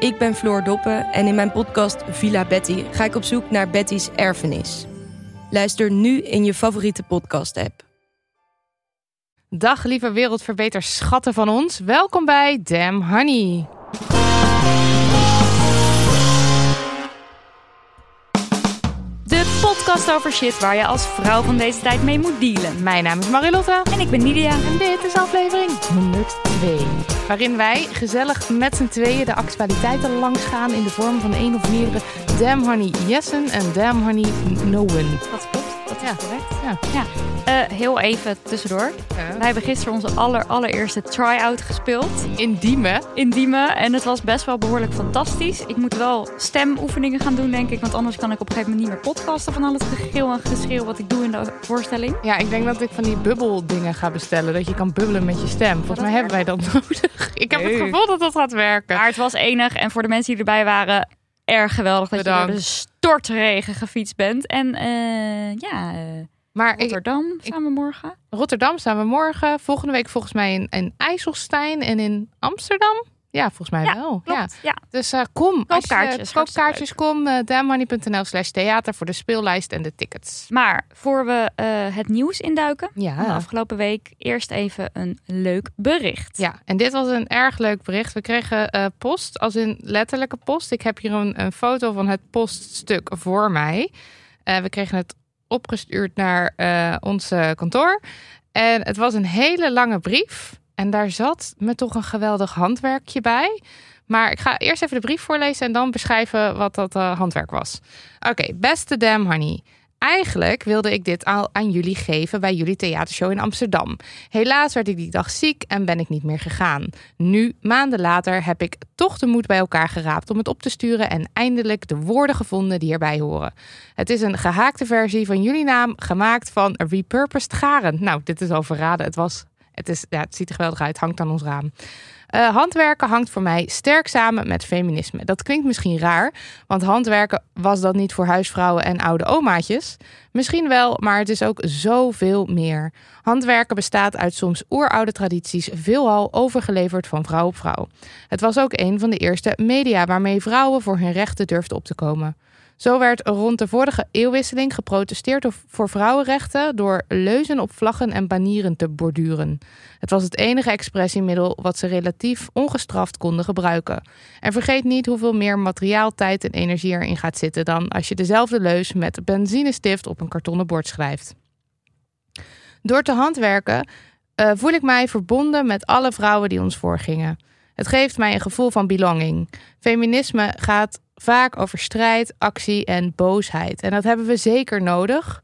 Ik ben Floor Doppen en in mijn podcast Villa Betty ga ik op zoek naar Betty's erfenis. Luister nu in je favoriete podcast-app. Dag lieve wereldverbeters schatten van ons. Welkom bij Damn Honey. De podcast over shit waar je als vrouw van deze tijd mee moet dealen. Mijn naam is Marilotte. En ik ben Nidia. En dit is aflevering 102. Waarin wij gezellig met z'n tweeën de actualiteiten langsgaan in de vorm van één of meerdere Damn Honey Yessen en Damn Honey Noen. Dat. Dat is correct. Ja. Ja. Eh, heel even tussendoor. Wij hebben gisteren onze aller, allereerste try-out gespeeld In Diemen. in Diemen. En het was best wel behoorlijk fantastisch. Ik moet wel stemoefeningen gaan doen, denk ik. Want anders kan ik op een gegeven moment niet meer podcasten van al het gegil en geschreeuw wat ik doe in de voorstelling. Ja, ik denk dat ik van die bubbeldingen ga bestellen. Dat je kan bubbelen met je stem. Volgens mij hebben wij dat nodig. Ik heb het gevoel dat dat gaat werken. Maar het was enig. En voor de mensen die erbij waren, erg geweldig dat je door de stortregen gefietst bent. En eh, ja, eh, Maar ik, Rotterdam samen morgen. Rotterdam staan we morgen. Volgende week volgens mij in, in IJsselstein en in Amsterdam. Ja, volgens mij Ja, wel. Ja. Klopt, ja. Dus eh, kom. Als je- kaartjes, koop kaartjes. Kom. Uh, damnmoney.nl slash theater voor de speellijst en de tickets. Maar voor we eh, het nieuws induiken van de Ja. afgelopen week, eerst even een leuk bericht. Ja, en dit was een erg leuk bericht. We kregen eh, post, als in letterlijke post. Ik heb hier een, een foto van het poststuk voor mij. Eh, we kregen het opgestuurd naar eh, ons eh, kantoor. En het was een hele lange brief. En daar zat me toch een geweldig handwerkje bij. Maar ik ga eerst even de brief voorlezen en dan beschrijven wat dat eh, handwerk was. Oké, beste Damn Honey. Eigenlijk wilde ik dit al aan jullie geven bij jullie theatershow in Amsterdam. Helaas werd ik die dag ziek en ben ik niet meer gegaan. Nu, maanden later, heb ik toch de moed bij elkaar geraapt om het op te sturen en eindelijk de woorden gevonden die erbij horen. Het is een gehaakte versie van jullie naam, gemaakt van repurposed garen. Nou, dit is al verraden. Het was. Het, ziet er geweldig uit, hangt aan ons raam. Eh, handwerken hangt voor mij sterk samen met feminisme. Dat klinkt misschien raar, want handwerken was dat niet voor huisvrouwen en oude omaatjes. Misschien wel, maar het is ook zoveel meer. Handwerken bestaat uit soms oeroude tradities, veelal overgeleverd van vrouw op vrouw. Het was ook een van de eerste media waarmee vrouwen voor hun rechten durfden op te komen. Zo werd rond de vorige eeuwwisseling geprotesteerd voor vrouwenrechten door leuzen op vlaggen en banieren te borduren. Het was het enige expressiemiddel wat ze relatief ongestraft konden gebruiken. En vergeet niet hoeveel meer materiaal, tijd en energie erin gaat zitten dan als je dezelfde leus met benzinestift op een kartonnen bord schrijft. Door te handwerken eh, voel ik mij verbonden met alle vrouwen die ons voorgingen. Het geeft mij een gevoel van belonging. Feminisme gaat vaak over strijd, actie en boosheid. En dat hebben we zeker nodig.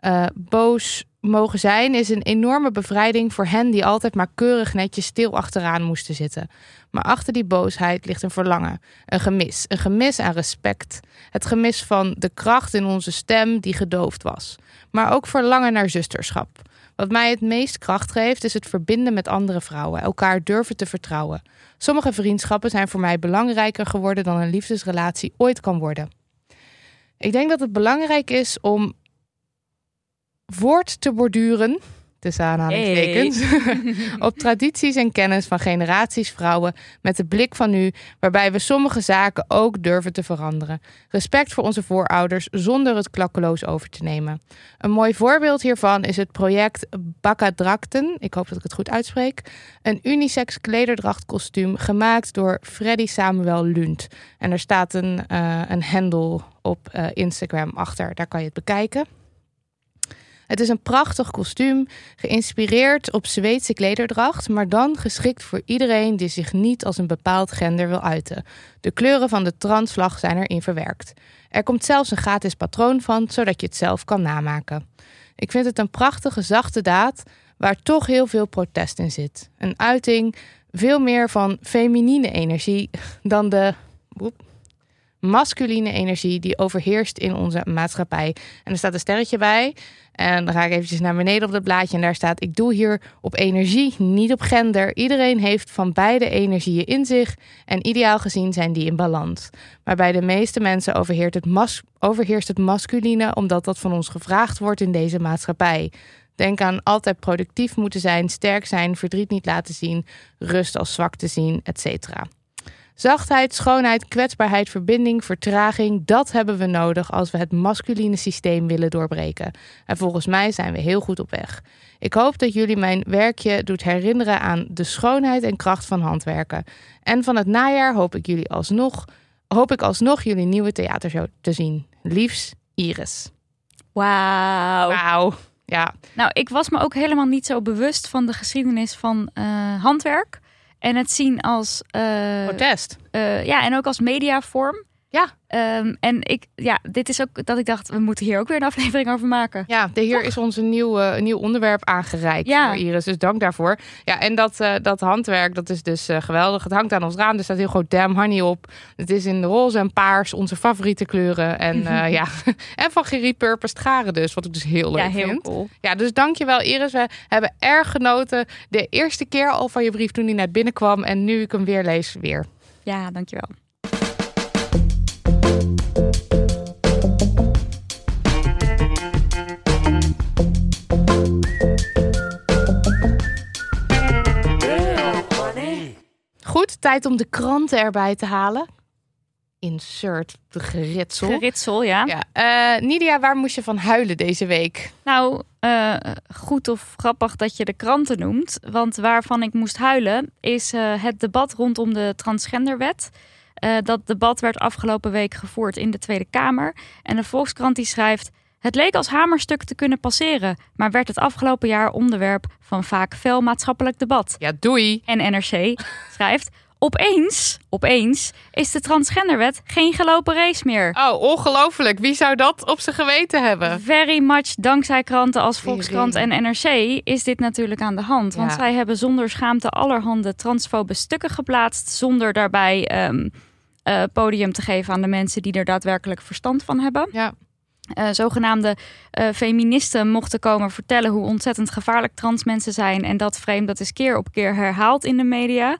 Eh, boos mogen zijn is een enorme bevrijding voor hen die altijd maar keurig netjes stil achteraan moesten zitten. Maar achter die boosheid ligt een verlangen, een gemis, een gemis aan respect. Het gemis van de kracht in onze stem die gedoofd was. Maar ook verlangen naar zusterschap. Wat mij het meest kracht geeft is het verbinden met andere vrouwen, elkaar durven te vertrouwen. Sommige vriendschappen zijn voor mij belangrijker geworden dan een liefdesrelatie ooit kan worden. Ik denk dat het belangrijk is om woord te borduren tussen aanhalingstekens, op tradities en kennis van generaties vrouwen met de blik van nu, waarbij we sommige zaken ook durven te veranderen. Respect voor onze voorouders zonder het klakkeloos over te nemen. Een mooi voorbeeld hiervan is het project Bakadrakten, ik hoop dat ik het goed uitspreek, een unisex klederdrachtkostuum gemaakt door Freddy Samuel Lund. En er staat een, uh, een handle op uh, Instagram achter, daar kan je het bekijken. Het is een prachtig kostuum, geïnspireerd op Zweedse klederdracht, maar dan geschikt voor iedereen die zich niet als een bepaald gender wil uiten. De kleuren van de transvlag zijn erin verwerkt. Er komt zelfs een gratis patroon van, zodat je het zelf kan namaken. Ik vind het een prachtige, zachte daad waar toch heel veel protest in zit. Een uiting veel meer van feminine energie dan de masculine energie die overheerst in onze maatschappij. En er staat een sterretje bij. En dan ga ik eventjes naar beneden op dat blaadje en daar staat: Ik doe hier op energie, niet op gender. Iedereen heeft van beide energieën in zich en ideaal gezien zijn die in balans. Maar bij de meeste mensen overheerst het, overheerst het masculine omdat dat van ons gevraagd wordt in deze maatschappij. Denk aan altijd productief moeten zijn, sterk zijn, verdriet niet laten zien, rust als zwak te zien, etc. Zachtheid, schoonheid, kwetsbaarheid, verbinding, vertraging, dat hebben we nodig als we het masculine systeem willen doorbreken. En volgens mij zijn we heel goed op weg. Ik hoop dat jullie mijn werkje doet herinneren aan de schoonheid en kracht van handwerken. En van het najaar hoop ik jullie alsnog, hoop ik alsnog jullie nieuwe theatershow te zien. Liefs, Iris. Wauw. Wauw. Ja. Nou, ik was me ook helemaal niet zo bewust van de geschiedenis van uh, handwerk. En het zien als. Uh, Protest. Uh, ja, en ook als mediavorm. Ja. Um, en ik, ja, dit is ook dat ik dacht, we moeten hier ook weer een aflevering over maken. Ja, de heer is ons een nieuw, uh, een nieuw onderwerp aangereikt ja. voor Iris. Dus dank daarvoor. Ja, en dat, uh, dat handwerk, dat is dus uh, geweldig. Het hangt aan ons raam. Er staat heel groot Damn Honey op. Het is in roze en paars, onze favoriete kleuren. En ja, en van gerepurposed garen dus, wat ik dus heel leuk ja, heel vind. Cool. Ja, dus dankjewel Iris. We hebben erg genoten de eerste keer al van je brief toen hij net binnenkwam. En nu ik hem weer lees, weer. Ja, dankjewel. Goed, tijd om de kranten erbij te halen. Insert de geritsel. Geritsel, ja. ja. Uh, Nidia, waar moest je van huilen deze week? Nou, uh, goed of grappig dat je de kranten noemt. Want waarvan ik moest huilen is uh, het debat rondom de transgenderwet. Dat debat werd afgelopen week gevoerd in de Tweede Kamer. En de Volkskrant die schrijft... Het leek als hamerstuk te kunnen passeren, maar werd het afgelopen jaar onderwerp van vaak fel maatschappelijk debat. Ja, doei. En NRC schrijft: Opeens, opeens is de transgenderwet geen gelopen race meer. Oh, ongelooflijk. Wie zou dat op zijn geweten hebben? Very much dankzij kranten als Volkskrant en NRC is dit natuurlijk aan de hand. Want ja. zij hebben zonder schaamte allerhande transfobe stukken geplaatst, zonder daarbij um, uh, podium te geven aan de mensen die er daadwerkelijk verstand van hebben. Ja. Uh, zogenaamde uh, feministen mochten komen vertellen hoe ontzettend gevaarlijk trans mensen zijn. En dat frame dat is keer op keer herhaald in de media.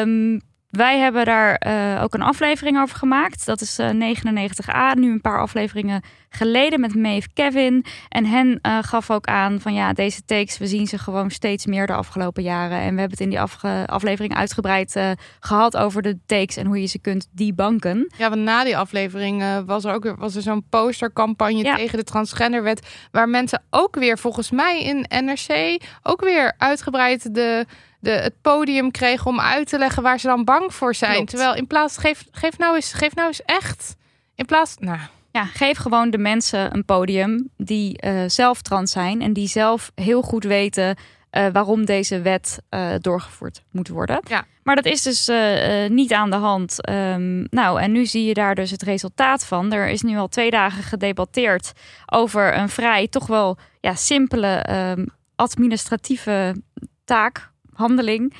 Um, wij hebben daar uh, ook een aflevering over gemaakt. Dat is 99a, nu een paar afleveringen geleden met Maeve Kevin. En hen gaf ook aan van ja, deze takes, we zien ze gewoon steeds meer de afgelopen jaren. En we hebben het in die aflevering uitgebreid gehad over de takes en hoe je ze kunt debanken. Ja, want na die aflevering was er ook was er zo'n postercampagne ja. tegen de transgenderwet. Waar mensen ook weer, volgens mij in NRC, ook weer uitgebreid de de, het podium kregen om uit te leggen waar ze dan bang voor zijn. Klopt. Terwijl in plaats, geef, geef, nou eens, geef nou eens echt. In plaats, nou. Ja, geef gewoon de mensen een podium die uh, zelf trans zijn en die zelf heel goed weten uh, waarom deze wet uh, doorgevoerd moet worden. Ja. Maar dat is dus niet aan de hand. Um, nou, en nu zie je daar dus het resultaat van. Er is nu al twee dagen gedebatteerd over een vrij, toch wel ja, simpele um, administratieve taak handeling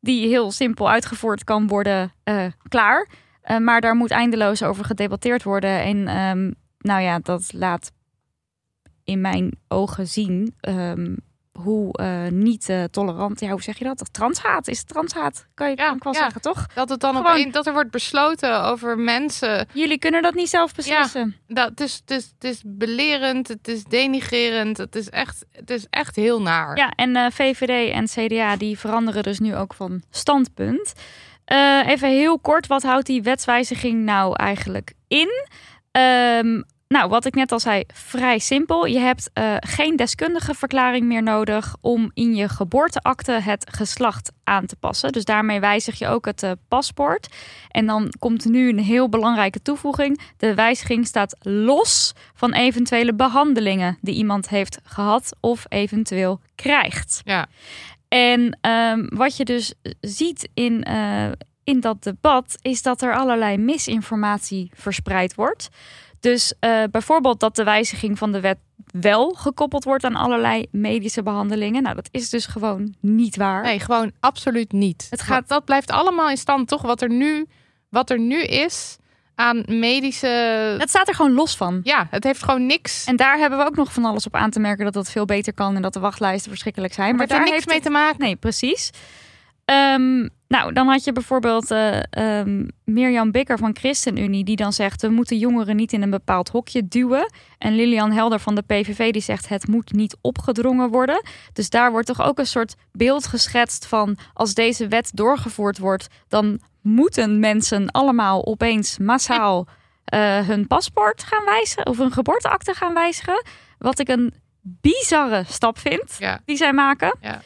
die heel simpel uitgevoerd kan worden, uh, klaar. Uh, maar daar moet eindeloos over gedebatteerd worden. En um, nou ja, dat laat in mijn ogen zien um, hoe eh, niet eh, tolerant, ja, hoe zeg je dat? Transhaat is het transhaat, kan je Ja, ik wel ja. zeggen, toch? Dat het dan Gewoon- opeens, dat er wordt besloten over mensen. Jullie kunnen dat niet zelf beslissen. Dat, is, het, is, het is belerend, het is denigrerend, het is echt, het is echt heel naar. Ja, en eh, VVD en CDA die veranderen dus nu ook van standpunt. Even heel kort, wat houdt die wetswijziging nou eigenlijk in? Ehm, nou, wat ik net al zei, vrij simpel. Je hebt eh, geen deskundige verklaring meer nodig om in je geboorteakte het geslacht aan te passen. Dus daarmee wijzig je ook het eh, paspoort. En dan komt nu een heel belangrijke toevoeging. De wijziging staat los van eventuele behandelingen die iemand heeft gehad of eventueel krijgt. Ja. En ehm, wat je dus ziet in, eh, in dat debat is dat er allerlei misinformatie verspreid wordt. Dus eh, bijvoorbeeld dat de wijziging van de wet wel gekoppeld wordt aan allerlei medische behandelingen. Nou, dat is dus gewoon niet waar. Nee, gewoon absoluut niet. Het gaat- dat blijft allemaal in stand, toch? Wat er nu, wat er nu is aan medische. Het staat er gewoon los van. Ja, het heeft gewoon niks. En daar hebben we ook nog van alles op aan te merken dat dat veel beter kan en dat de wachtlijsten verschrikkelijk zijn. maar Maar het heeft daar niks mee het- te maken. Nee, precies. Ehm, nou, dan had je bijvoorbeeld eh ehm, Mirjam Bikker van ChristenUnie... die dan zegt, we moeten jongeren niet in een bepaald hokje duwen. En Lilian Helder van de PVV die zegt, het moet niet opgedrongen worden. Dus daar wordt toch ook een soort beeld geschetst van... als deze wet doorgevoerd wordt, dan moeten mensen allemaal opeens massaal... eh, hun paspoort gaan wijzigen of hun geboorteakte gaan wijzigen. Wat ik een bizarre stap vind Ja. die zij maken. Ja.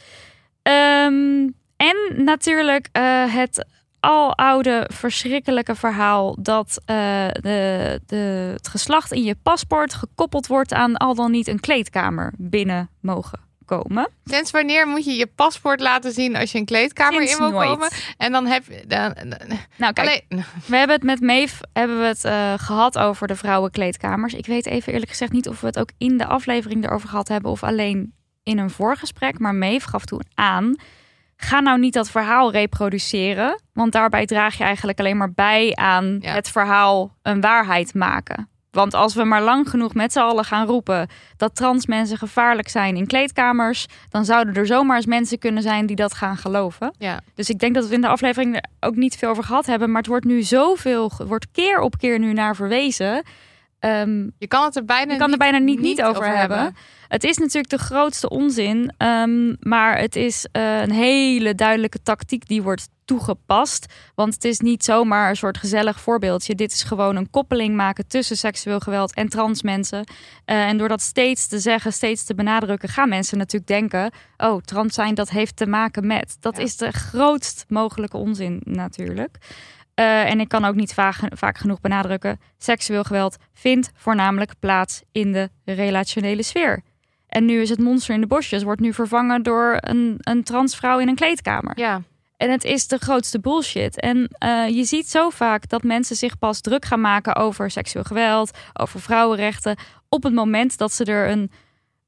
Ehm, en natuurlijk eh, het aloude verschrikkelijke verhaal dat eh, de, de, het geslacht in je paspoort gekoppeld wordt aan al dan niet een kleedkamer binnen mogen komen. Sinds wanneer moet je je paspoort laten zien als je een kleedkamer Sinds in wil nooit. komen? En dan heb je. Dan, dan- Nou, kijk, alleen, we hebben het met Meef hebben we het eh, gehad over de vrouwenkleedkamers. Ik weet even eerlijk gezegd niet of we het ook in de aflevering erover gehad hebben of alleen in een voorgesprek. Maar Meef gaf toen aan. Ga nou niet dat verhaal reproduceren, want daarbij draag je eigenlijk alleen maar bij aan Ja. het verhaal een waarheid maken. Want als we maar lang genoeg met z'n allen gaan roepen dat trans mensen gevaarlijk zijn in kleedkamers, dan zouden er zomaar eens mensen kunnen zijn die dat gaan geloven. ja. Dus ik denk dat we in de aflevering er ook niet veel over gehad hebben. Maar het wordt nu zoveel, wordt keer op keer nu naar verwezen. Ehm, Je kan het er bijna, je kan er niet, bijna niet, niet over, hebben. Het is natuurlijk de grootste onzin. ehm, maar het is eh, een hele duidelijke tactiek die wordt toegepast. Want het is niet zomaar een soort gezellig voorbeeldje. Dit is gewoon een koppeling maken tussen seksueel geweld en trans mensen. Eh, en door dat steeds te zeggen, steeds te benadrukken, gaan mensen natuurlijk denken: oh, trans zijn, dat heeft te maken met. Dat Ja. is de grootst mogelijke onzin natuurlijk. Eh, en ik kan ook niet vaak, vaak genoeg benadrukken: seksueel geweld vindt voornamelijk plaats in de relationele sfeer. En nu is het monster in de bosjes, wordt nu vervangen door een, een transvrouw in een kleedkamer. Ja, En het is de grootste bullshit. En eh, je ziet zo vaak dat mensen zich pas druk gaan maken over seksueel geweld, over vrouwenrechten, op het moment dat ze er een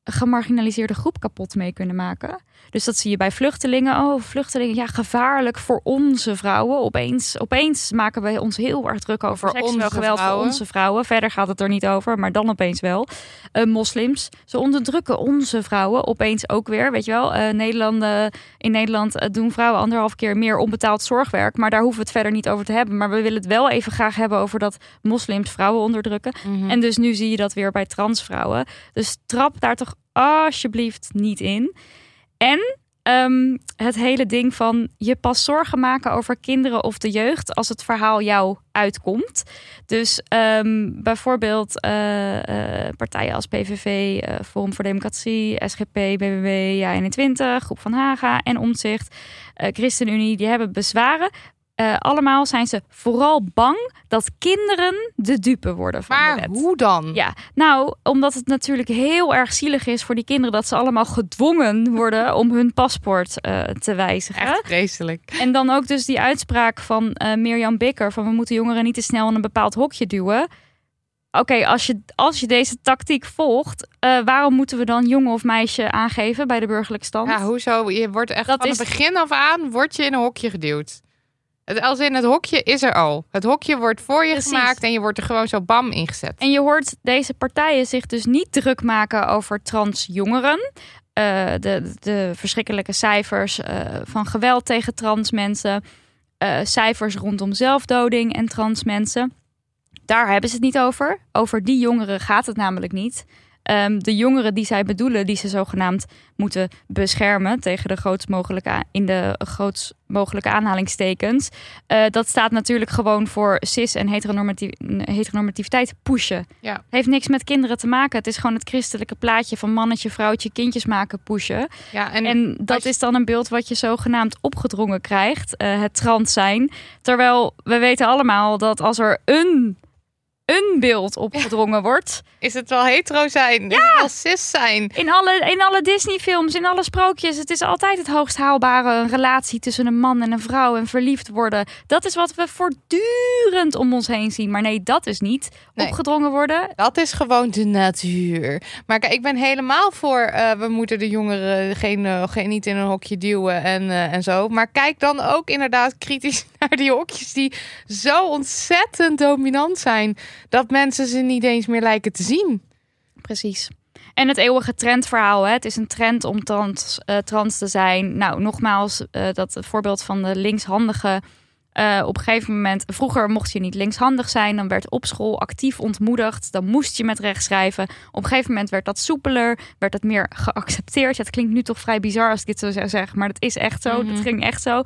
gemarginaliseerde groep kapot mee kunnen maken. Dus dat zie je bij vluchtelingen. Oh, vluchtelingen, ja, gevaarlijk voor onze vrouwen. Opeens, opeens maken wij ons heel erg druk over seksueel onze geweld vrouwen. voor onze vrouwen. Verder gaat het er niet over, maar dan opeens wel. Eh, moslims, ze onderdrukken onze vrouwen opeens ook weer. Weet je wel, eh, in Nederland eh, doen vrouwen anderhalf keer meer onbetaald zorgwerk. Maar daar hoeven we het verder niet over te hebben. Maar we willen het wel even graag hebben over dat moslims vrouwen onderdrukken. Mhm. En dus nu zie je dat weer bij transvrouwen. Dus trap daar toch alsjeblieft niet in. En ehm, het hele ding van je pas zorgen maken over kinderen of de jeugd als het verhaal jou uitkomt. Dus ehm, bijvoorbeeld eh, eh, partijen als PVV, eh, Forum voor Democratie, SGP, BBB, Ja21, Groep van Haga en Omtzigt, ChristenUnie, die hebben bezwaren. Eh, allemaal zijn ze vooral bang dat kinderen de dupe worden van de maar wet. hoe dan? Ja, nou, omdat het natuurlijk heel erg zielig is voor die kinderen dat ze allemaal gedwongen worden om hun paspoort eh, te wijzigen. Echt vreselijk. En dan ook dus die uitspraak van eh Mirjam Bikker van we moeten jongeren niet te snel in een bepaald hokje duwen. Oké, als, je, als je deze tactiek volgt, waarom moeten we dan jongen of meisje aangeven bij de burgerlijke stand? Ja, hoezo? Je wordt echt Dat van is- het begin af aan word je in een hokje geduwd. Het, als in het hokje is er al. Het hokje wordt voor je Precies. gemaakt en je wordt er gewoon zo bam ingezet. En je hoort deze partijen zich dus niet druk maken over transjongeren. Eh de, de verschrikkelijke cijfers eh, van geweld tegen trans mensen. eh, cijfers rondom zelfdoding en trans mensen. Daar hebben ze het niet over. Over die jongeren gaat het namelijk niet. Ehm, de jongeren die zij bedoelen, die ze zogenaamd moeten beschermen tegen de grootst mogelijke, in de grootst mogelijke aanhalingstekens. Eh, dat staat natuurlijk gewoon voor cis en heteronormativiteit pushen. Ja. Heeft niks met kinderen te maken. Het is gewoon het christelijke plaatje van mannetje, vrouwtje, kindjes maken pushen. Ja, en, En, dat je- is dan een beeld wat je zogenaamd opgedrongen krijgt, eh, het trans zijn. Terwijl we weten allemaal dat als er een, een beeld opgedrongen wordt, is het wel hetero zijn? Is het wel cis zijn? in alle, in alle Disney-films, in alle sprookjes, het is altijd het hoogst haalbare een relatie tussen een man en een vrouw en verliefd worden. Dat is wat we voortdurend om ons heen zien. Maar nee, dat is niet Nee. opgedrongen worden. Dat is gewoon de natuur. Maar kijk, ik ben helemaal voor. eh, we moeten de jongeren geen, eh, geen, niet in een hokje duwen en, eh, en zo. Maar kijk dan ook inderdaad kritisch naar die hokjes die zo ontzettend dominant zijn. Dat mensen ze niet eens meer lijken te zien. Precies. En het eeuwige trendverhaal. Hè? Het is een trend om trans, eh, trans te zijn. Nou, nogmaals, eh, dat voorbeeld van de linkshandige. eh, op een gegeven moment, vroeger mocht je niet linkshandig zijn. Dan werd op school actief ontmoedigd. Dan moest je met rechts schrijven. Op een gegeven moment werd dat soepeler. Werd dat meer geaccepteerd. Ja, het klinkt nu toch vrij bizar als ik dit zo zou zeggen. Maar dat is echt zo. Mhm. Dat ging echt zo.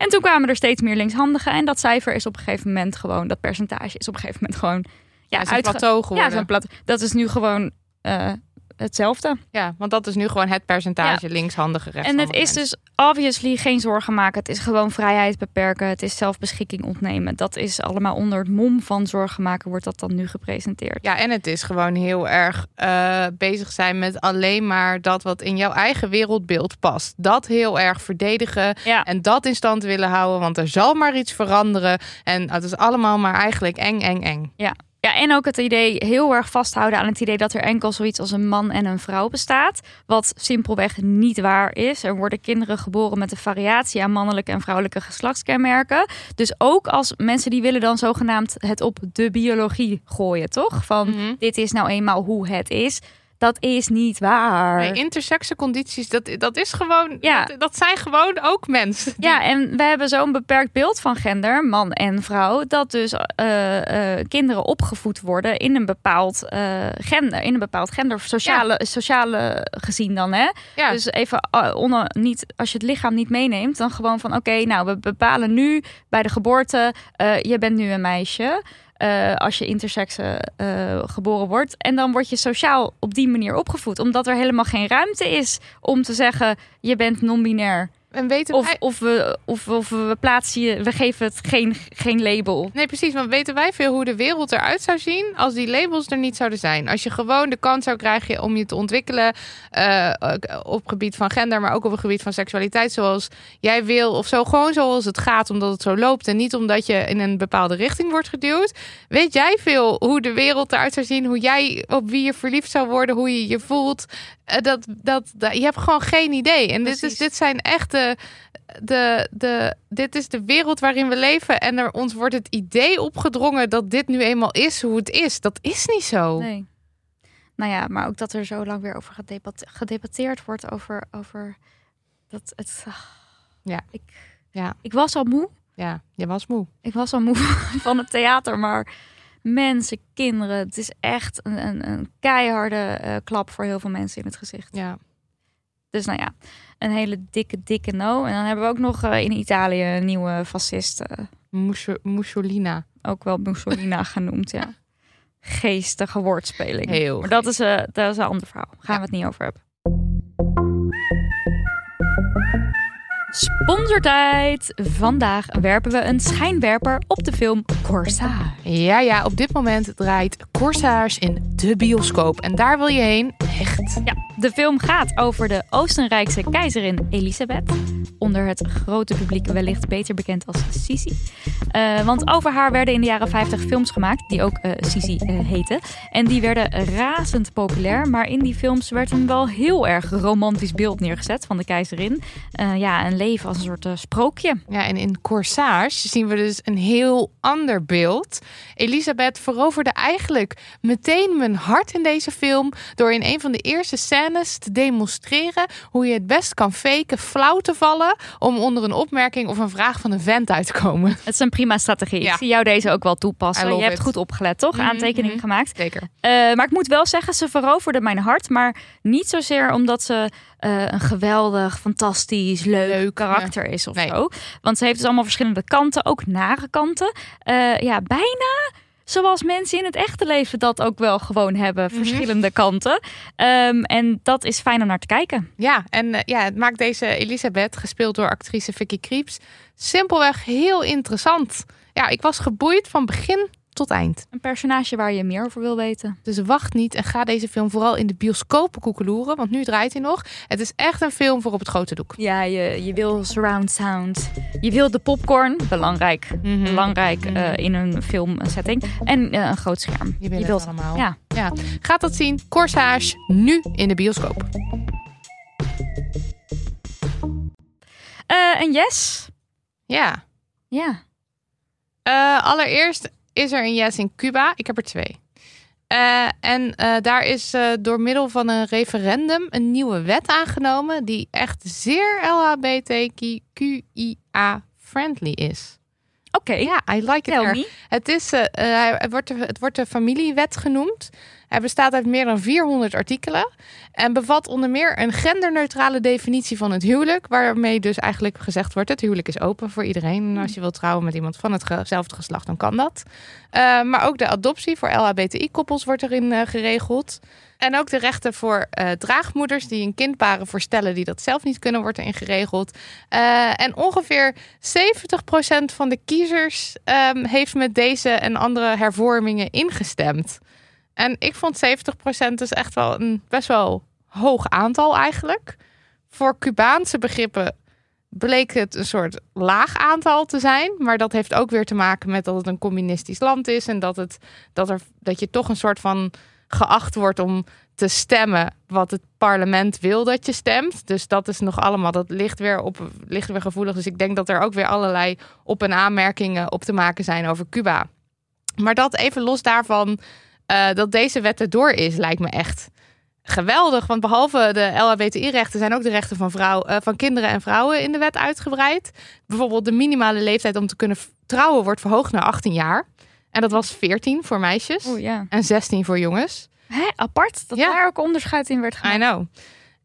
En toen kwamen er steeds meer linkshandigen. En dat cijfer is op een gegeven moment gewoon... Dat percentage is op een gegeven moment gewoon... Ja, uitge- plateau geworden. ja. Dat is nu gewoon eh, hetzelfde. Ja, want dat is nu gewoon het percentage linkshandige En het is dus obviously geen zorgen maken. Het is gewoon vrijheid beperken. Het is zelfbeschikking ontnemen. Dat is allemaal onder het mom van zorgen maken wordt dat dan nu gepresenteerd. Ja, en het is gewoon heel erg eh, bezig zijn met alleen maar dat wat in jouw eigen wereldbeeld past. Dat heel erg verdedigen Ja. en dat in stand willen houden, want er zal maar iets veranderen. En het is allemaal maar eigenlijk eng, eng, eng. Ja, en ook het idee heel erg vasthouden aan het idee dat er enkel zoiets als een man en een vrouw bestaat. Wat simpelweg niet waar is. Er worden kinderen geboren met een variatie aan mannelijke en vrouwelijke geslachtskenmerken. Dus ook als mensen die willen dan zogenaamd het op de biologie gooien, toch? Van Mhm. dit is nou eenmaal hoe het is. Dat is niet waar. Nee, intersexe condities, dat, dat is gewoon, Ja. dat, dat zijn gewoon ook mensen. Ja, en we hebben zo'n beperkt beeld van gender, man en vrouw, dat dus eh, eh, kinderen opgevoed worden in een bepaald eh, gender, in een bepaald gender, sociale, sociale gezien dan, hè? Ja. Dus even onder, niet, als je het lichaam niet meeneemt, dan gewoon van, oké, nou, we bepalen nu bij de geboorte, je bent nu een meisje. Eh, als je intersexe eh, geboren wordt. En dan word je sociaal op die manier opgevoed. Omdat er helemaal geen ruimte is om te zeggen: je bent non-binair. En weten Of, wij... of, we, of, of we plaatsen je, we geven het geen, geen label. Nee, precies. Want weten wij veel hoe de wereld eruit zou zien als die labels er niet zouden zijn? Als je gewoon de kans zou krijgen om je te ontwikkelen eh, op gebied van gender, maar ook op het gebied van seksualiteit, zoals jij wil of zo, gewoon zoals het gaat, omdat het zo loopt en niet omdat je in een bepaalde richting wordt geduwd. Weet jij veel hoe de wereld eruit zou zien, hoe jij op wie je verliefd zou worden, hoe je je voelt? Eh, dat, dat, dat, je hebt gewoon geen idee. En dit, is, dit zijn echt de, de, de, dit is de wereld waarin we leven. En er ons wordt het idee opgedrongen dat dit nu eenmaal is hoe het is. Dat is niet zo. Nee. Nou ja, maar ook dat er zo lang weer over gedebat- gedebatteerd wordt over, over dat het. ah, Ja. Ik, Ja. ik was al moe. Ja, je was moe. Ik was al moe van het theater, maar mensen, kinderen, het is echt een, een, een keiharde eh, klap voor heel veel mensen in het gezicht. Ja. Dus nou ja, een hele dikke, dikke no. En dan hebben we ook nog eh, in Italië een nieuwe fascist, eh, Musso- Mussolina. ook wel Mussolina genoemd, ja. Geestige woordspeling. Heel Maar dat is, eh, dat is een ander verhaal. Gaan we het niet over hebben. Sponsortijd. Vandaag werpen we een schijnwerper op de film Corsage. Ja, ja, op dit moment draait Corsage in de bioscoop. En daar wil je heen. Echt. Ja, De film gaat over de Oostenrijkse keizerin Elisabeth. Onder het grote publiek wellicht beter bekend als Sisi. Uh, want over haar werden in de jaren 50 films gemaakt, die ook uh, Sisi uh, heten. En die werden razend populair. Maar in die films werd een wel heel erg romantisch beeld neergezet van de keizerin. ja, een leven als een soort sprookje. Ja, en in Corsage zien we dus een heel ander beeld. Elisabeth veroverde eigenlijk meteen mijn hart in deze film. Door in een van de eerste scènes te demonstreren hoe je het best kan faken, flauw te vallen. om onder een opmerking of een vraag van een vent uit te komen. Het is een prima strategie. Ja. Ik zie jou deze ook wel toepassen. Je hebt goed opgelet, toch? Mm Aantekeningen mhm. gemaakt. Zeker. Uh, maar ik moet wel zeggen, ze veroverde mijn hart. Maar niet zozeer omdat ze uh, een geweldig, fantastisch, leuk, karakter is of zo. Want ze heeft dus allemaal verschillende kanten, ook nare kanten. Uh, ja, bijna zoals mensen in het echte leven dat ook wel gewoon hebben. Mhm. Verschillende kanten. Um, en dat is fijn om naar te kijken. Ja, en uh, ja, het maakt deze Elisabeth, gespeeld door actrice Vicky Creeps, simpelweg heel interessant. Ja, ik was geboeid van begin tot eind. Een personage waar je meer over wil weten. Dus wacht niet en ga deze film vooral in de bioscopen koekeloeren, want nu draait hij nog. Het is echt een film voor op het grote doek. Ja, je, je wil surround sound. Je wil de popcorn, belangrijk. Mhm. Belangrijk mm in een filmsetting. En uh, een groot scherm. Je, wil het allemaal. Ja. ja. Gaat dat zien. Corsage, nu in de bioscoop. Uh, een yes? Ja. Ja. Uh, allereerst is er een yes in Cuba. Ik heb er twee. Uh, en uh, daar is uh, door middel van een referendum een nieuwe wet aangenomen die echt zeer LHBTQIA-friendly is. Oké. Okay. Ja, I like it. Het, is, het, wordt de, het wordt de familiewet genoemd. Hij bestaat uit meer dan 400 artikelen en bevat onder meer een genderneutrale definitie van het huwelijk, waarmee dus eigenlijk gezegd wordt: het huwelijk is open voor iedereen. En als je wilt trouwen met iemand van hetzelfde geslacht, dan kan dat. Uh, maar ook de adoptie voor LHBTI-koppels wordt erin uh, geregeld. En ook de rechten voor uh, draagmoeders die een kind voorstellen die dat zelf niet kunnen, wordt erin geregeld. en ongeveer 70% van de kiezers um, heeft met deze en andere hervormingen ingestemd. En ik vond 70% dus echt wel een best wel hoog aantal eigenlijk. Voor Cubaanse begrippen bleek het een soort laag aantal te zijn. Maar dat heeft ook weer te maken met dat het een communistisch land is. En dat, het, dat, er, dat je toch een soort van geacht wordt om te stemmen wat het parlement wil dat je stemt. Dus dat is nog allemaal, dat ligt weer, op, ligt weer gevoelig. Dus ik denk dat er ook weer allerlei op- en aanmerkingen op te maken zijn over Cuba. Maar dat even los daarvan uh, dat deze wet erdoor is, lijkt me echt geweldig. Want behalve de LHBTI-rechten zijn ook de rechten van, vrouw, uh, van kinderen en vrouwen in de wet uitgebreid. Bijvoorbeeld de minimale leeftijd om te kunnen trouwen wordt verhoogd naar 18 jaar. En dat was 14 voor meisjes oh, ja. en 16 voor jongens. Hè, apart dat ja. daar ook onderscheid in werd gemaakt. I know.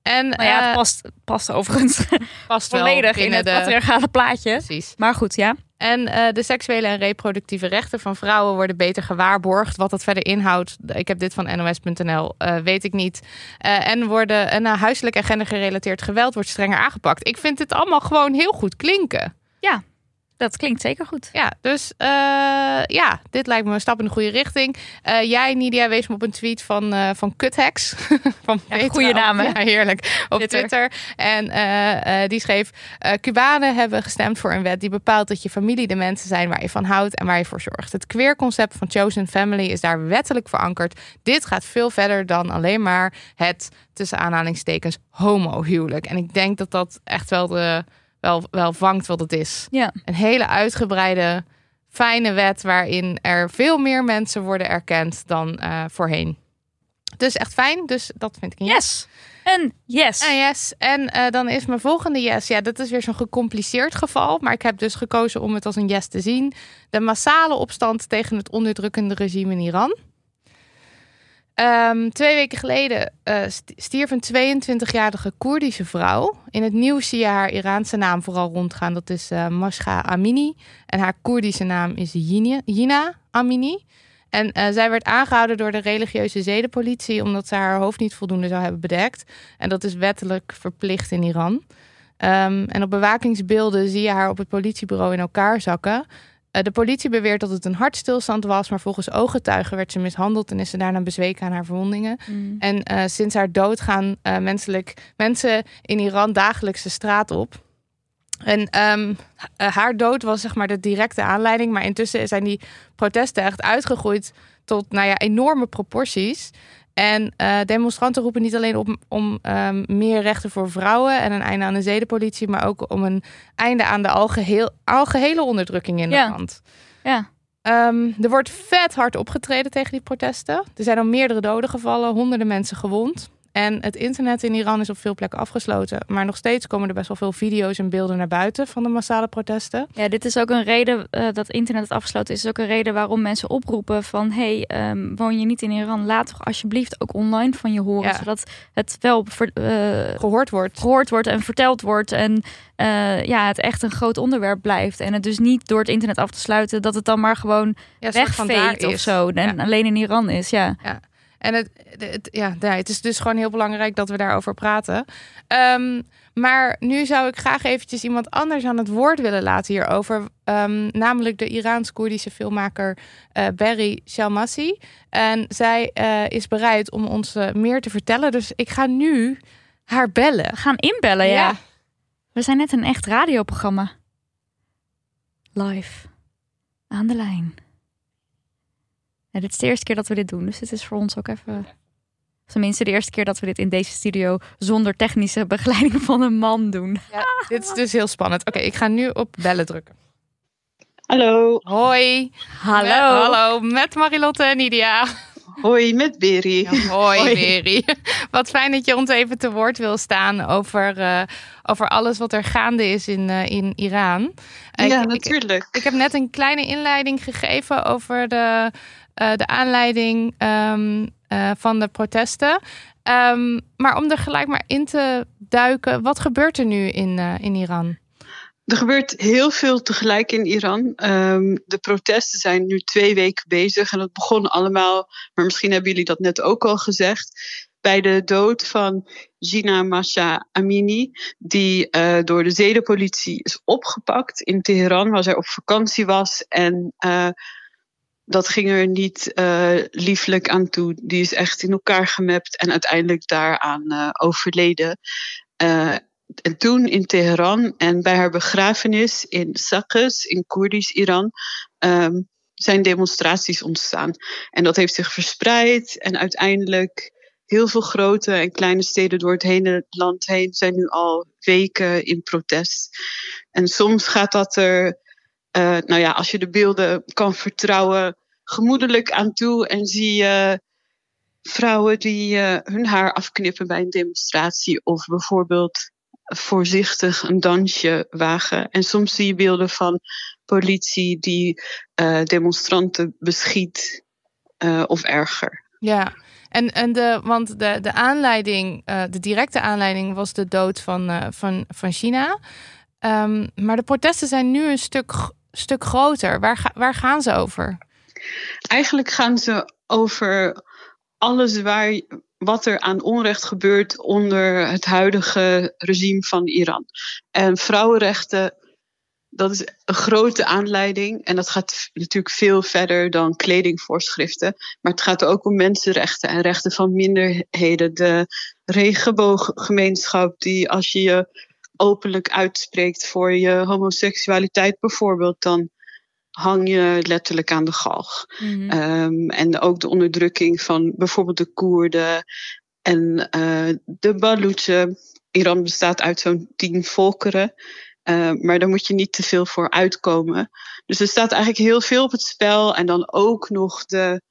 En, maar ja, het eh, past, past overigens past volledig in het de... patriarchale plaatje. Precies. Maar goed, ja. En uh, de seksuele en reproductieve rechten van vrouwen worden beter gewaarborgd. Wat dat verder inhoudt, ik heb dit van nos.nl, uh, eh, weet ik niet. En worden en, huiselijk en gendergerelateerd geweld wordt strenger aangepakt. Ik vind dit allemaal gewoon heel goed klinken. Ja, dat klinkt zeker goed. Ja, dus uh, ja, dit lijkt me een stap in de goede richting. Uh, jij, Nidia, wees me op een tweet van, uh, van Kuthex. van ja, goede namen. Ja, heerlijk. Op Twitter. En die schreef... Cubanen hebben gestemd voor een wet die bepaalt dat je familie de mensen zijn waar je van houdt en waar je voor zorgt. Het queer concept van Chosen Family is daar wettelijk verankerd. Dit gaat veel verder dan alleen maar het, tussen aanhalingstekens, homohuwelijk. En ik denk dat dat echt wel de wel, wel vangt wat het is. Ja. Een hele uitgebreide, fijne wet waarin er veel meer mensen worden erkend dan uh, voorheen. Dus echt fijn. Dus dat vind ik een yes. Een yes. Een yes. En uh, dan is mijn volgende yes. Ja, dat is weer zo'n gecompliceerd geval. Maar ik heb dus gekozen om het als een yes te zien. De massale opstand tegen het onderdrukkende regime in Iran. Um, twee weken geleden uh, stierf een 22-jarige Koerdische vrouw. In het nieuws zie je haar Iraanse naam vooral rondgaan. Dat is uh, Amini. En haar Koerdische naam is Yina Amini. En uh, zij werd aangehouden door de religieuze zedenpolitie... omdat ze haar hoofd niet voldoende zou hebben bedekt. En dat is wettelijk verplicht in Iran. Um, en op bewakingsbeelden zie je haar op het politiebureau in elkaar zakken... Eh, de politie beweert dat het een hartstilstand was, maar volgens ooggetuigen werd ze mishandeld en is ze daarna bezweken aan haar verwondingen. Mm. En eh, sinds haar dood gaan eh, menselijk, mensen in Iran dagelijks de straat op. En ehm, eh, haar dood was zeg maar de directe aanleiding, maar intussen zijn die protesten echt uitgegroeid tot nou ja, enorme proporties. En eh, demonstranten roepen niet alleen op om ehm, meer rechten voor vrouwen en een einde aan de zedenpolitie, maar ook om een einde aan de algeheel, algehele onderdrukking in Ja. het land. Ja. Ehm, er wordt vet hard opgetreden tegen die protesten. Er zijn al meerdere doden gevallen, honderden mensen gewond. En het internet in Iran is op veel plekken afgesloten. Maar nog steeds komen er best wel veel video's en beelden naar buiten van de massale protesten. Ja, dit is ook een reden eh, dat internet het afgesloten is. is ook een reden waarom mensen oproepen van... hey, ehm, woon je niet in Iran? Laat toch alsjeblieft ook online van je horen. Ja. Zodat het wel ver- eh, Gehoord wordt. gehoord wordt en verteld wordt. En eh, ja, het echt een groot onderwerp blijft. En het dus niet door het internet af te sluiten... dat het dan maar gewoon Ja, wegveet of zo. En Ja. alleen in Iran is, ja. En het, het, ja, het is dus gewoon heel belangrijk dat we daarover praten. Ehm, maar nu zou ik graag eventjes iemand anders aan het woord willen laten hierover. Ehm, namelijk de Iraans-Koerdische filmmaker eh Berry Shalmassi. En zij eh, is bereid om ons eh, meer te vertellen. Dus ik ga nu haar bellen. We gaan inbellen, ja. We zijn net een echt radioprogramma. Live. Aan de lijn. Ja, dit is de eerste keer dat we dit doen, dus het is voor ons ook even... Tenminste, de eerste keer dat we dit in deze studio zonder technische begeleiding van een man doen. Ja, dit is dus heel spannend. Oké, ik ga nu op bellen drukken. Hallo, Hoi. Hallo. Met, hallo, met Marilotte en Nidia. hoi met Berry. Ja, hoi, Hoi. Mary. Wat fijn dat je ons even te woord wil staan over, eh, over alles wat er gaande is in, eh, in Iran. Ja, ik, ik, natuurlijk. ik heb net een kleine inleiding gegeven over de, eh, de aanleiding ehm, eh, van de protesten. Ehm, maar om er gelijk maar in te duiken, wat gebeurt er nu in, eh, in Iran? Er gebeurt heel veel tegelijk in Iran. Ehm, de protesten zijn nu twee weken bezig en dat begon allemaal, maar misschien hebben jullie dat net ook al gezegd, bij de dood van Gina Masha Amini, die door de zedenpolitie is opgepakt in Teheran, waar zij op vakantie was. En dat ging er niet eh, lieflijk aan toe. Die is echt in elkaar gemapt en uiteindelijk daaraan eh, overleden. Eh, en toen in Teheran en bij haar begrafenis in Sakhes in Koerdisch Iran ehm, zijn demonstraties ontstaan. En dat heeft zich verspreid en uiteindelijk heel veel grote en kleine steden door het hele land heen zijn nu al weken in protest. En soms gaat dat er, eh, nou ja, als je de beelden kan vertrouwen, gemoedelijk aan toe en zie je vrouwen die eh, hun haar afknippen bij een demonstratie of bijvoorbeeld voorzichtig een dansje wagen. En soms zie je beelden van politie die eh, demonstranten beschiet of erger. Ja, en, en de, want de, de aanleiding, de directe aanleiding was de dood van, van, van China. Ehm, maar de protesten zijn nu een stuk, stuk groter. Waar, waar gaan ze over? Eigenlijk gaan ze over alles waar, wat er aan onrecht gebeurt onder het huidige regime van Iran. En vrouwenrechten, dat is een grote aanleiding. En dat gaat natuurlijk veel verder dan kledingvoorschriften. Maar het gaat ook om mensenrechten en rechten van minderheden. De regenbooggemeenschap, die als je je openlijk uitspreekt voor je homoseksualiteit bijvoorbeeld, dan hang je letterlijk aan de galg. Mhm. Ehm, en ook de onderdrukking van bijvoorbeeld de Koerden en eh, de Balochen. Iran bestaat uit zo'n tien volkeren. Eh, maar daar moet je niet te veel voor uitkomen. Dus er staat eigenlijk heel veel op het spel. En dan ook nog de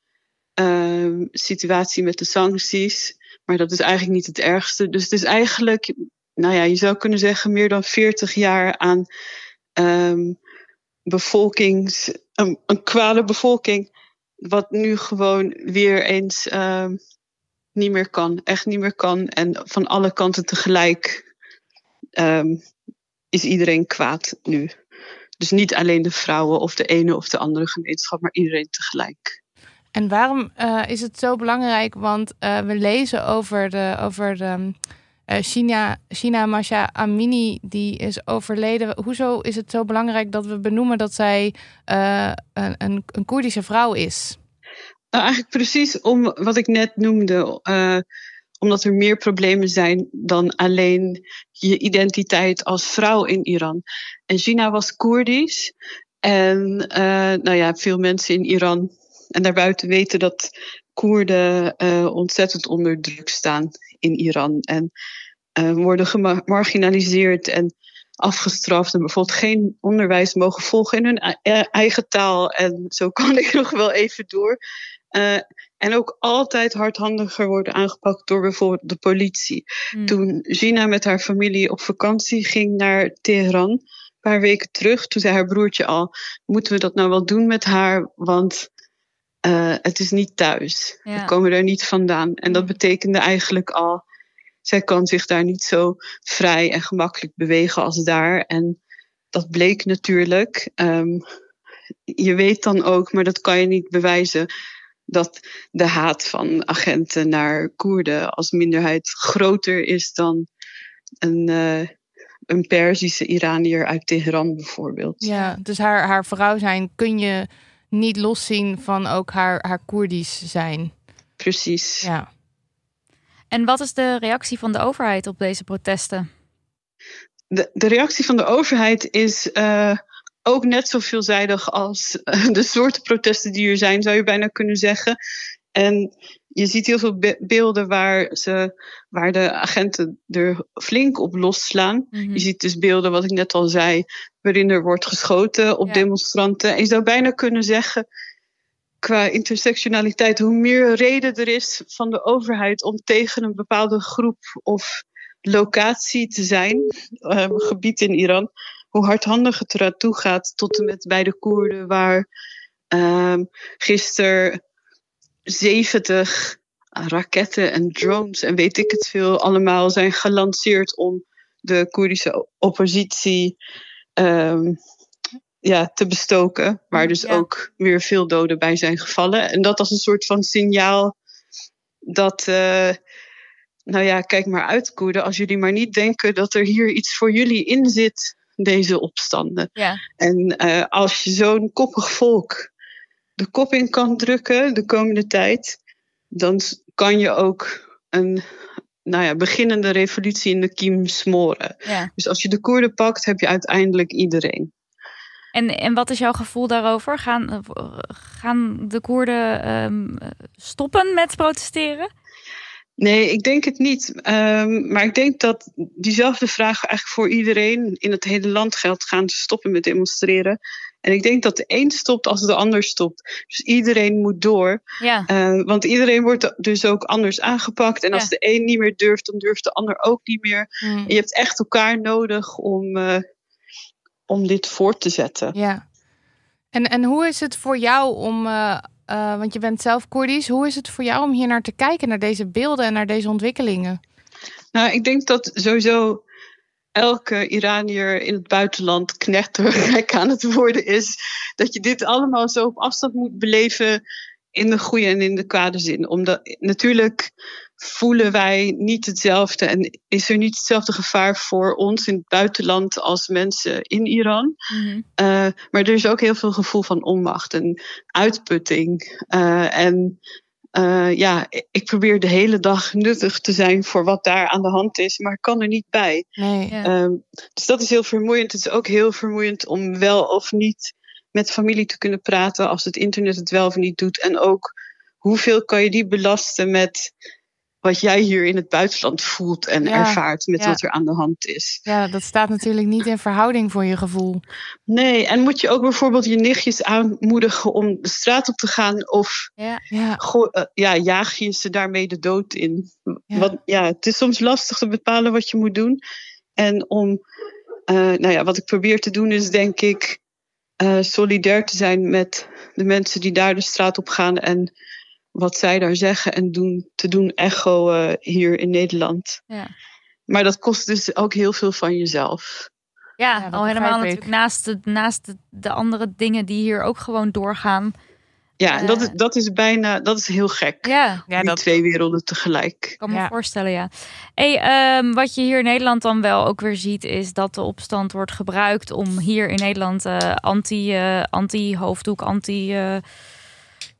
ehm, situatie met de sancties. Maar dat is eigenlijk niet het ergste. Dus het is eigenlijk, nou ja, je zou kunnen zeggen, meer dan 40 jaar aan ehm, bevolkings, een, een bevolking, wat nu gewoon weer eens ehm, niet meer kan, echt niet meer kan. En van alle kanten tegelijk ehm, is iedereen kwaad nu. Dus niet alleen de vrouwen of de ene of de andere gemeenschap, maar iedereen tegelijk. En waarom eh, is het zo belangrijk? Want eh, we lezen over de, over de Uh, China, China Masha Amini, die is overleden. Hoezo is het zo belangrijk dat we benoemen dat zij uh, een, een, een Koerdische vrouw is? Nou, eigenlijk precies om wat ik net noemde. Uh, omdat er meer problemen zijn dan alleen je identiteit als vrouw in Iran. En China was Koerdisch. En nou ja, veel mensen in Iran en daarbuiten weten dat Koerden ontzettend onder druk staan in Iran. En uh, worden gemarginaliseerd en afgestraft. En bijvoorbeeld geen onderwijs mogen volgen in hun eigen taal. En zo kan ik nog wel even door. Uh, en ook altijd hardhandiger worden aangepakt door bijvoorbeeld de politie. Hmm. Toen Gina met haar familie op vakantie ging naar Teheran, een paar weken terug, toen zei haar broertje al: Moeten we dat nou wel doen met haar? Want uh, het is niet thuis. Ja. We komen er niet vandaan. En dat hmm. betekende eigenlijk al zij kan zich daar niet zo vrij en gemakkelijk bewegen als daar. En dat bleek natuurlijk. Um, je weet dan ook, maar dat kan je niet bewijzen, dat de haat van agenten naar Koerden als minderheid groter is dan een, uh, een Perzische Iranier uit Teheran bijvoorbeeld. Ja, dus haar, haar vrouw zijn kun je niet loszien van ook haar, haar Koerdisch zijn. Precies. Ja. En wat is de reactie van de overheid op deze protesten? De, de reactie van de overheid is uh, ook net zo veelzijdig als uh, de soorten protesten die er zijn, zou je bijna kunnen zeggen. En je ziet heel veel be beelden waar, ze, waar de agenten er flink op losslaan. Mm -hmm. Je ziet dus beelden, wat ik net al zei, waarin er wordt geschoten op ja. demonstranten. En je zou bijna kunnen zeggen qua intersectionaliteit, hoe meer reden er is van de overheid om tegen een bepaalde groep of locatie te zijn, uh, gebied in Iran, hoe hardhandig het eruit toe gaat, tot en met bij de Koerden, waar uh, gisteren 70 raketten en drones en weet ik het veel allemaal zijn gelanceerd om de Koerdische oppositie um, ja, te bestoken. Waar dus ook weer veel doden bij zijn gevallen. En dat als een soort van signaal dat, uh, nou ja, kijk maar uit, Koerden. Als jullie maar niet denken dat er hier iets voor jullie in zit, deze opstanden. Ja. En uh, als je zo'n koppig volk de kop in kan drukken de komende tijd, dan kan je ook een nou ja, beginnende revolutie in de kiem smoren. Ja. Dus als je de Koerden pakt, heb je uiteindelijk iedereen. En, en wat is jouw gevoel daarover? Gaan, gaan de Koerden um, stoppen met protesteren? Nee, ik denk het niet. Um, maar ik denk dat diezelfde vraag eigenlijk voor iedereen in het hele land geldt. Gaan ze stoppen met demonstreren? En ik denk dat de een stopt als de ander stopt. Dus iedereen moet door. Ja. Uh, want iedereen wordt dus ook anders aangepakt. En als ja. de een niet meer durft, dan durft de ander ook niet meer. Hmm. Je hebt echt elkaar nodig om, uh, om dit voort te zetten. Ja. En, en hoe is het voor jou om, uh, want je bent zelf Koerdisch, hoe is het voor jou om hier naar te kijken, naar deze beelden en naar deze ontwikkelingen? Nou, ik denk dat sowieso elke Iranier in het buitenland knettergek aan het worden is. Dat je dit allemaal zo op afstand moet beleven in de goede en in de kwade zin. Omdat natuurlijk voelen wij niet hetzelfde en is er niet hetzelfde gevaar voor ons in het buitenland als mensen in Iran. Mm -hmm. uh, maar er is ook heel veel gevoel van onmacht en uitputting. Uh, en uh, ja, ik probeer de hele dag nuttig te zijn voor wat daar aan de hand is, maar ik kan er niet bij. Nee, ja. um, dus dat is heel vermoeiend. Het is ook heel vermoeiend om wel of niet met familie te kunnen praten als het internet het wel of niet doet. En ook hoeveel kan je die belasten met wat jij hier in het buitenland voelt en Ja, ervaart met ja. wat er aan de hand is. Ja, dat staat natuurlijk niet in verhouding voor je gevoel. Nee, en moet je ook bijvoorbeeld je nichtjes aanmoedigen om de straat op te gaan of Ja. Ja, eh, ja, jaag je ze daarmee de dood in? Wat, ja, het is soms lastig te bepalen wat je moet doen. En om, eh, nou ja, wat ik probeer te doen is denk ik eh, solidair te zijn met de mensen die daar de straat op gaan en wat zij daar zeggen en doen, te doen echo eh, hier in Nederland. Ja. Maar dat kost dus ook heel veel van jezelf. Ja, dat al helemaal natuurlijk naast, de, naast de, de andere dingen die hier ook gewoon doorgaan. Ja, en dat, is, Eh. dat is bijna, dat is heel gek. Ja, Ja, die dat, twee werelden tegelijk. Ik kan me Ja. voorstellen, ja. Hey, ehm, wat je hier in Nederland dan wel ook weer ziet, is dat de opstand wordt gebruikt om hier in Nederland eh, anti, eh, anti-hoofddoek, anti-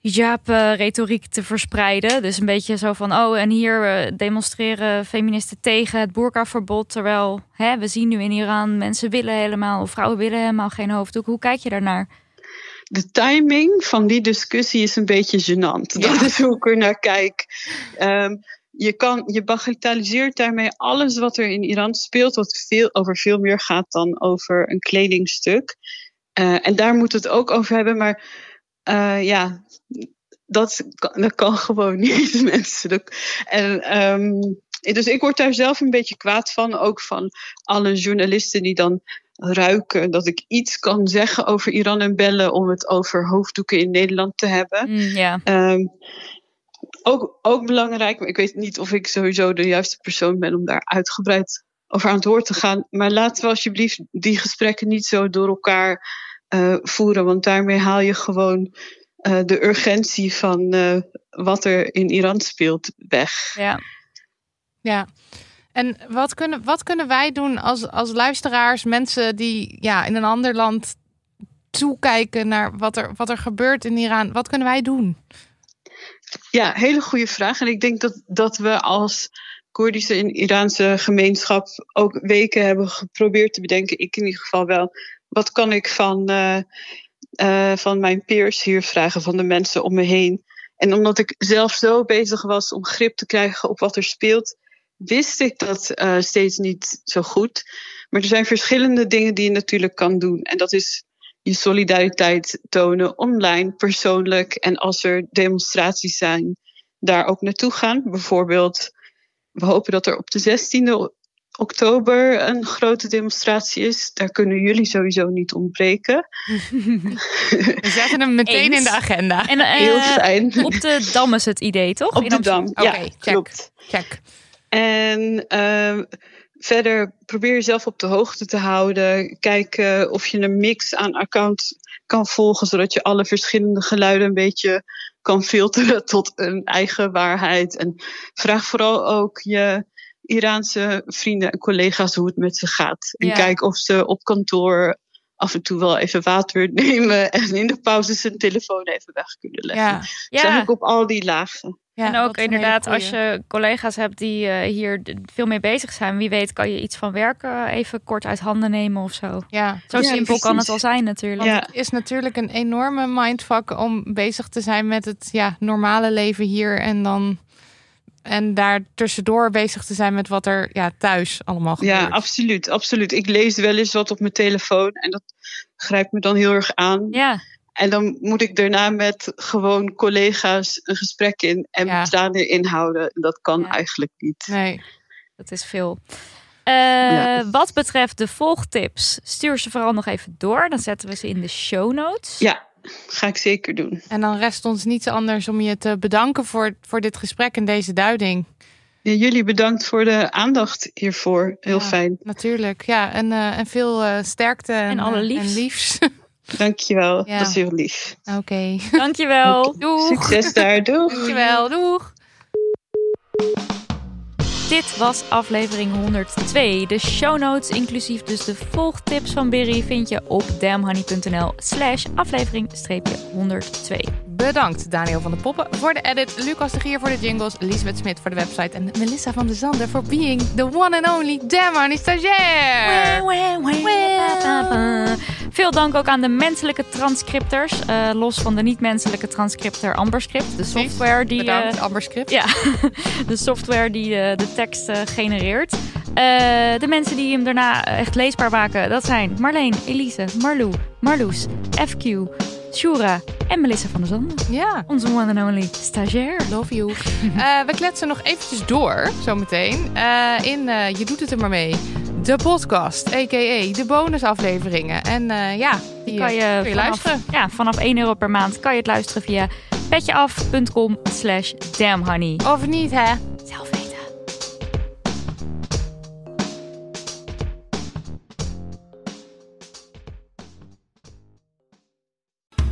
hijab-retoriek te verspreiden. Dus een beetje zo van, oh, en hier eh, demonstreren feministen tegen het boerkaverbod. Terwijl hè, we zien nu in Iran, mensen willen helemaal, of vrouwen willen helemaal geen hoofddoek. Hoe kijk je daarnaar? De timing van die discussie is een beetje gênant. Dat is hoe ik er naar kijk. Ehm, je, kan, je bagatelliseert daarmee alles wat er in Iran speelt, wat veel, over veel meer gaat dan over een kledingstuk. Eh, en daar moet het ook over hebben, maar eh, ja, dat, kan- dat kan gewoon niet, mensen. En, ehm, dus ik word daar zelf een beetje kwaad van, ook van alle journalisten die dan ruiken dat ik iets kan zeggen over Iran en bellen om het over hoofddoeken in Nederland te hebben. Mm, ja, Ehm, ook, ook belangrijk, maar ik weet niet of ik sowieso de juiste persoon ben om daar uitgebreid over aan het woord te gaan. Maar laten we alsjeblieft die gesprekken niet zo door elkaar eh, voeren, want daarmee haal je gewoon eh, de urgentie van eh, wat er in Iran speelt weg. ja. ja. En wat kunnen, wat kunnen wij doen als, als luisteraars, mensen die ja, in een ander land toekijken naar wat er, wat er gebeurt in Iran? Wat kunnen wij doen? Ja, hele goede vraag. En ik denk dat, dat we als Koerdische en Iraanse gemeenschap ook weken hebben geprobeerd te bedenken. Ik in ieder geval wel. Wat kan ik van, eh, eh, van mijn peers hier vragen, van de mensen om me heen? En omdat ik zelf zo bezig was om grip te krijgen op wat er speelt, wist ik dat eh, steeds niet zo goed. Maar er zijn verschillende dingen die je natuurlijk kan doen. En dat is je solidariteit tonen online, persoonlijk. En als er demonstraties zijn, daar ook naartoe gaan. Bijvoorbeeld, we hopen dat er op de 16e oktober een grote demonstratie is. Daar kunnen jullie sowieso niet ontbreken. We zetten hem meteen Eens. in de agenda. En eh, Heel fijn. op de Dam is het idee, toch? Op In de. Dam. Oké, ja, check. klopt. Check. En ehm, verder probeer jezelf op de hoogte te houden. Kijk eh, of je een mix aan accounts kan volgen, zodat je alle verschillende geluiden een beetje kan filteren tot een eigen waarheid. En vraag vooral ook je Iraanse vrienden en collega's hoe het met ze gaat. En Ja. kijk of ze op kantoor af en toe wel even water nemen en in de pauzes hun telefoon even weg kunnen leggen. Ja, Dus Ja, eigenlijk op al die lagen. ja, en ook inderdaad, als je collega's hebt die eh, hier veel mee bezig zijn, wie weet kan je iets van werken even kort uit handen nemen of zo. Ja, Zo Ja, simpel kan het wel zijn natuurlijk. Ja. Het is natuurlijk een enorme mindfuck om bezig te zijn met het ja, normale leven hier en dan en daar tussendoor bezig te zijn met wat er ja, thuis allemaal gebeurt. Ja, absoluut, absoluut. Ik lees wel eens wat op mijn telefoon en dat grijpt me dan heel erg aan. Ja, En dan moet ik daarna met gewoon collega's een gesprek in en Ja. tranen inhouden. Dat kan Ja. eigenlijk niet. Nee. dat is veel. Eh, Ja. Wat betreft de volgtips, stuur ze vooral nog even door. Dan zetten we ze in de show notes. Ja, ga ik zeker doen. En dan rest ons niets anders om je te bedanken voor, voor dit gesprek en deze duiding. Ja, jullie bedankt voor de aandacht hiervoor. Heel Ja. fijn. Natuurlijk, ja. En, eh, en veel eh, sterkte en, En alle eh, liefs. En liefs. Dankjewel. Ja. Dat is heel lief. Oké. Dankjewel. Doeg. Succes daar. Doeg. Dankjewel. Doeg. Dit was aflevering 102. De show notes, inclusief dus de volgtips van Berry, vind je op damhoney.nl slash aflevering 102. Bedankt Daniel van de Poppen voor de edit, Lucas de Gier voor de jingles, Lisbeth Smit voor de website en Melissa van der Zander voor being the one and only Damn Honey stagiair. Veel dank ook aan de menselijke transcripters. eh, los van de niet-menselijke transcripter Amberscript. De software die, Bedankt, eh, Amber Script. ja, de, software die eh, de tekst genereert. De mensen die hem daarna echt leesbaar maken, dat zijn Marleen, Elise, Marlou, Marloes, FQ, Shura en Melissa van der Zanden. Ja. Onze one and only stagiair. Love you. We kletsen nog eventjes door, zometeen. eh in Je doet het er maar mee. De podcast, a.k.a. de bonusafleveringen. En eh, ja, die kan eh, je, kun je vanaf, luisteren. Ja, vanaf 1 euro per maand kan je het luisteren via petjeaf.com slash damnhoney. Of niet, hè?